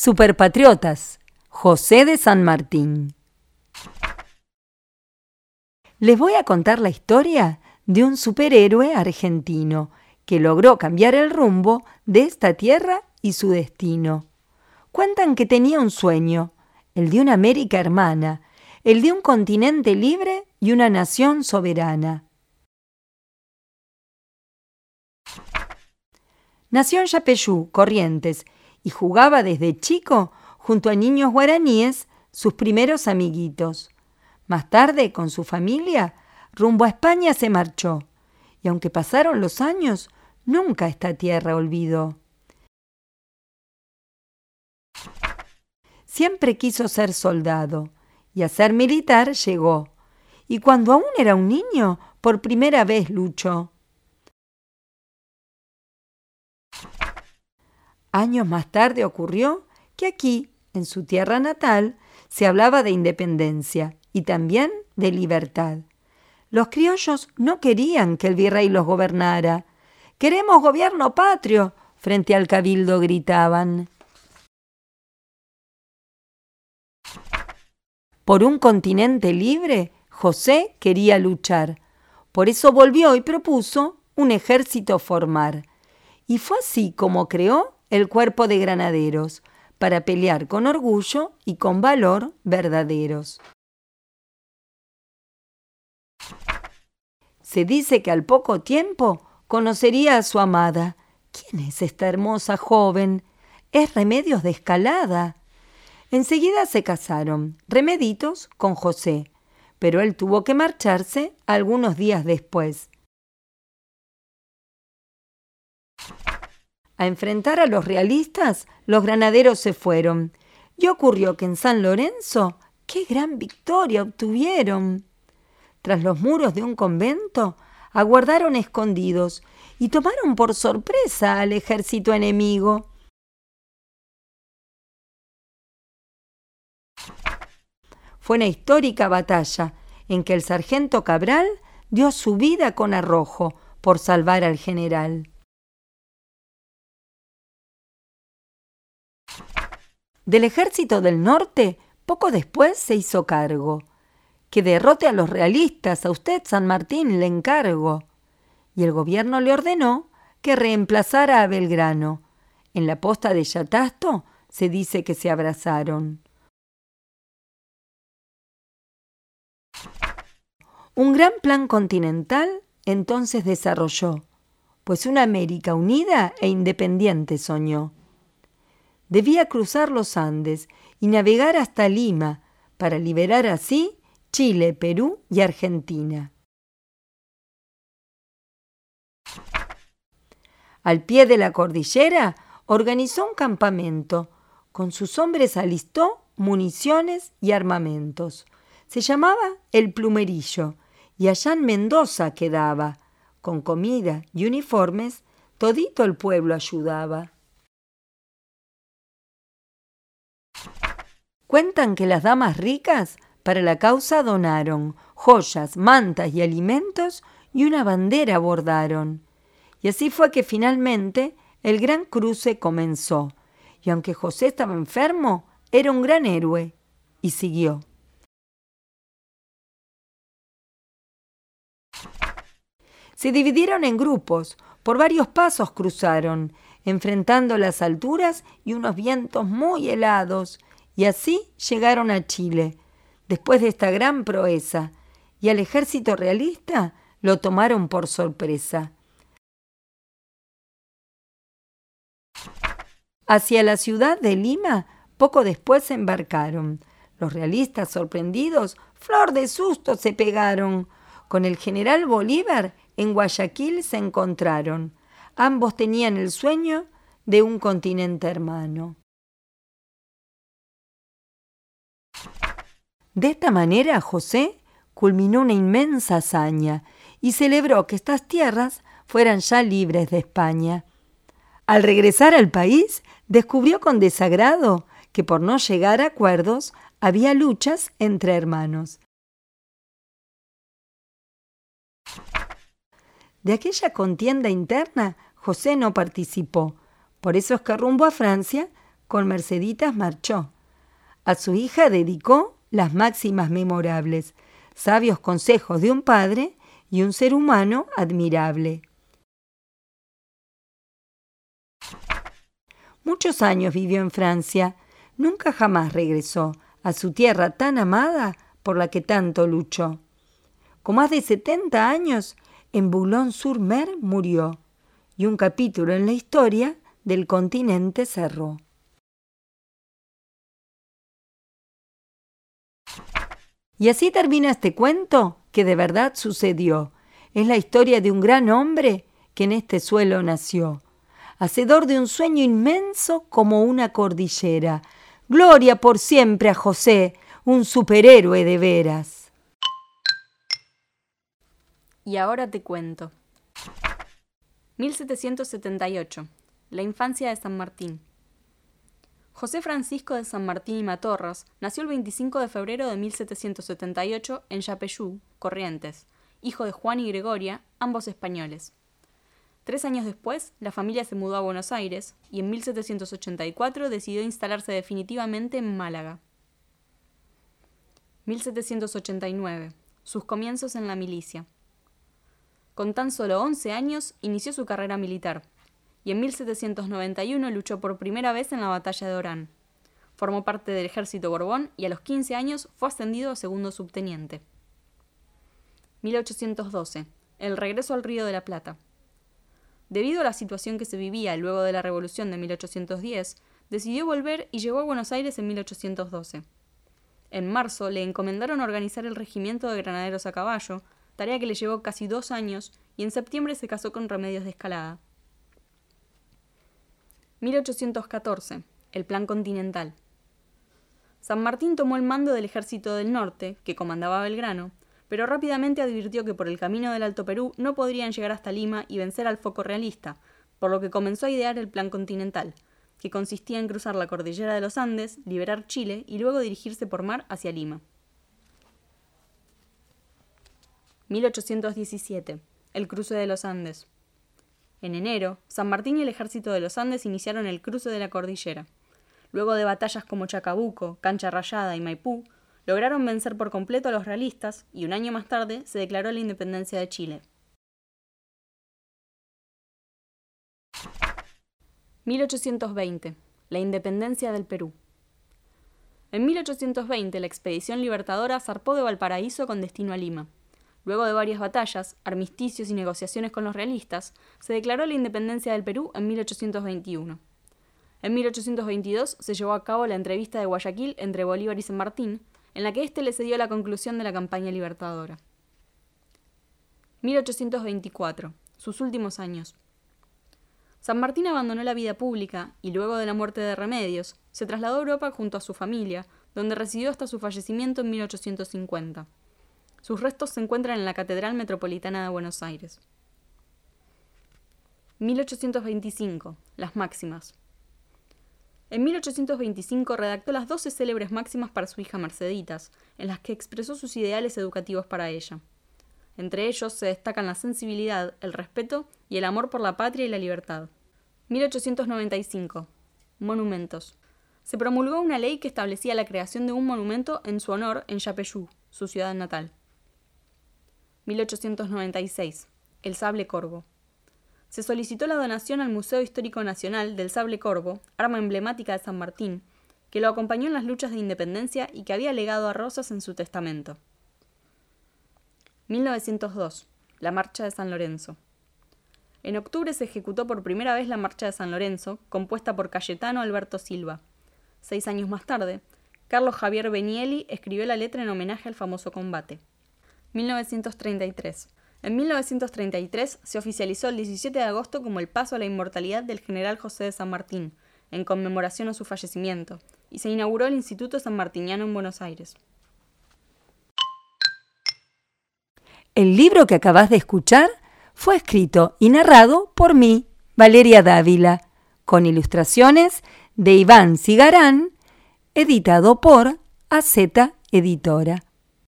Superpatriotas, José de San Martín. Les voy a contar la historia de un superhéroe argentino que logró cambiar el rumbo de esta tierra y su destino. Cuentan que tenía un sueño, el de una América hermana, el de un continente libre y una nación soberana. Nació en Yapeyú, Corrientes, y jugaba desde chico junto a niños guaraníes sus primeros amiguitos. Más tarde, con su familia, rumbo a España se marchó, y aunque pasaron los años, nunca esta tierra olvidó. Siempre quiso ser soldado, y a ser militar llegó, y cuando aún era un niño, por primera vez luchó. Años más tarde ocurrió que aquí, en su tierra natal, se hablaba de independencia y también de libertad. Los criollos no querían que el virrey los gobernara. Queremos gobierno patrio, frente al cabildo gritaban. Por un continente libre, José quería luchar. Por eso volvió y propuso un ejército formar. Y fue así como creó el cuerpo de granaderos, para pelear con orgullo y con valor verdaderos. Se dice que al poco tiempo conocería a su amada. ¿Quién es esta hermosa joven? Es Remedios de Escalada. Enseguida se casaron, Remeditos con José, pero él tuvo que marcharse algunos días después. A enfrentar a los realistas, los granaderos se fueron. Y ocurrió que en San Lorenzo, qué gran victoria obtuvieron. Tras los muros de un convento, aguardaron escondidos y tomaron por sorpresa al ejército enemigo. Fue una histórica batalla en que el sargento Cabral dio su vida con arrojo por salvar al general. Del ejército del norte poco después se hizo cargo. Que derrote a los realistas, a usted, San Martín, le encargo. Y el gobierno le ordenó que reemplazara a Belgrano. En la posta de Yatasto se dice que se abrazaron. Un gran plan continental entonces desarrolló, pues una América unida e independiente soñó debía cruzar los Andes y navegar hasta Lima para liberar así Chile, Perú y Argentina. Al pie de la cordillera organizó un campamento. Con sus hombres alistó municiones y armamentos. Se llamaba El Plumerillo y allá en Mendoza quedaba. Con comida y uniformes, todito el pueblo ayudaba. Cuentan que las damas ricas para la causa donaron joyas, mantas y alimentos y una bandera bordaron. Y así fue que finalmente el gran cruce comenzó. Y aunque José estaba enfermo, era un gran héroe. Y siguió. Se dividieron en grupos, por varios pasos cruzaron, enfrentando las alturas y unos vientos muy helados, y así llegaron a Chile, después de esta gran proeza, y al ejército realista lo tomaron por sorpresa. Hacia la ciudad de Lima poco después se embarcaron. Los realistas sorprendidos, flor de susto se pegaron. Con el general Bolívar en Guayaquil se encontraron. Ambos tenían el sueño de un continente hermano. De esta manera José culminó una inmensa hazaña y celebró que estas tierras fueran ya libres de España. Al regresar al país, descubrió con desagrado que por no llegar a acuerdos había luchas entre hermanos. De aquella contienda interna, José no participó. Por eso es que rumbo a Francia con Merceditas marchó. A su hija dedicó las máximas memorables, sabios consejos de un padre y un ser humano admirable. Muchos años vivió en Francia, nunca jamás regresó a su tierra tan amada por la que tanto luchó. Con más de setenta años, en Boulogne-sur-Mer murió, y un capítulo en la historia del continente cerró. Y así termina este cuento que de verdad sucedió. Es la historia de un gran hombre que en este suelo nació, hacedor de un sueño inmenso como una cordillera. Gloria por siempre a José, un superhéroe de veras. Y ahora te cuento. 1778. La infancia de San Martín. José Francisco de San Martín y Matorras nació el 25 de febrero de 1778 en Yapeyú, Corrientes, hijo de Juan y Gregoria, ambos españoles. Tres años después, la familia se mudó a Buenos Aires y en 1784 decidió instalarse definitivamente en Málaga. 1789. Sus comienzos en la milicia. Con tan solo 11 años inició su carrera militar y en 1791 luchó por primera vez en la batalla de Orán. Formó parte del ejército Borbón y a los 15 años fue ascendido a segundo subteniente. 1812. El regreso al Río de la Plata. Debido a la situación que se vivía luego de la Revolución de 1810, decidió volver y llegó a Buenos Aires en 1812. En marzo le encomendaron organizar el regimiento de granaderos a caballo, tarea que le llevó casi dos años, y en septiembre se casó con Remedios de Escalada. 1814. El Plan Continental. San Martín tomó el mando del ejército del norte, que comandaba Belgrano, pero rápidamente advirtió que por el camino del Alto Perú no podrían llegar hasta Lima y vencer al foco realista, por lo que comenzó a idear el Plan Continental, que consistía en cruzar la cordillera de los Andes, liberar Chile y luego dirigirse por mar hacia Lima. 1817. El cruce de los Andes. En enero, San Martín y el ejército de los Andes iniciaron el cruce de la cordillera. Luego de batallas como Chacabuco, Cancha Rayada y Maipú, lograron vencer por completo a los realistas y un año más tarde se declaró la independencia de Chile. 1820. La independencia del Perú. En 1820 la expedición libertadora zarpó de Valparaíso con destino a Lima. Luego de varias batallas, armisticios y negociaciones con los realistas, se declaró la independencia del Perú en 1821. En 1822 se llevó a cabo la entrevista de Guayaquil entre Bolívar y San Martín, en la que éste le cedió la conclusión de la campaña libertadora. 1824. Sus últimos años. San Martín abandonó la vida pública y luego de la muerte de Remedios, se trasladó a Europa junto a su familia, donde residió hasta su fallecimiento en 1850. Sus restos se encuentran en la Catedral Metropolitana de Buenos Aires. 1825. Las máximas. En 1825 redactó las doce célebres máximas para su hija Merceditas, en las que expresó sus ideales educativos para ella. Entre ellos se destacan la sensibilidad, el respeto y el amor por la patria y la libertad. 1895. Monumentos. Se promulgó una ley que establecía la creación de un monumento en su honor en Yapeyú, su ciudad natal. 1896. El sable corvo. Se solicitó la donación al Museo Histórico Nacional del sable corvo, arma emblemática de San Martín, que lo acompañó en las luchas de independencia y que había legado a Rosas en su testamento. 1902. La Marcha de San Lorenzo. En octubre se ejecutó por primera vez la Marcha de San Lorenzo, compuesta por Cayetano Alberto Silva. Seis años más tarde, Carlos Javier Benieli escribió la letra en homenaje al famoso combate. 1933. En 1933 se oficializó el 17 de agosto como el paso a la inmortalidad del general José de San Martín, en conmemoración a su fallecimiento, y se inauguró el Instituto San Martiniano en Buenos Aires. El libro que acabas de escuchar fue escrito y narrado por mí, Valeria Dávila, con ilustraciones de Iván Cigarán, editado por AZ Editora.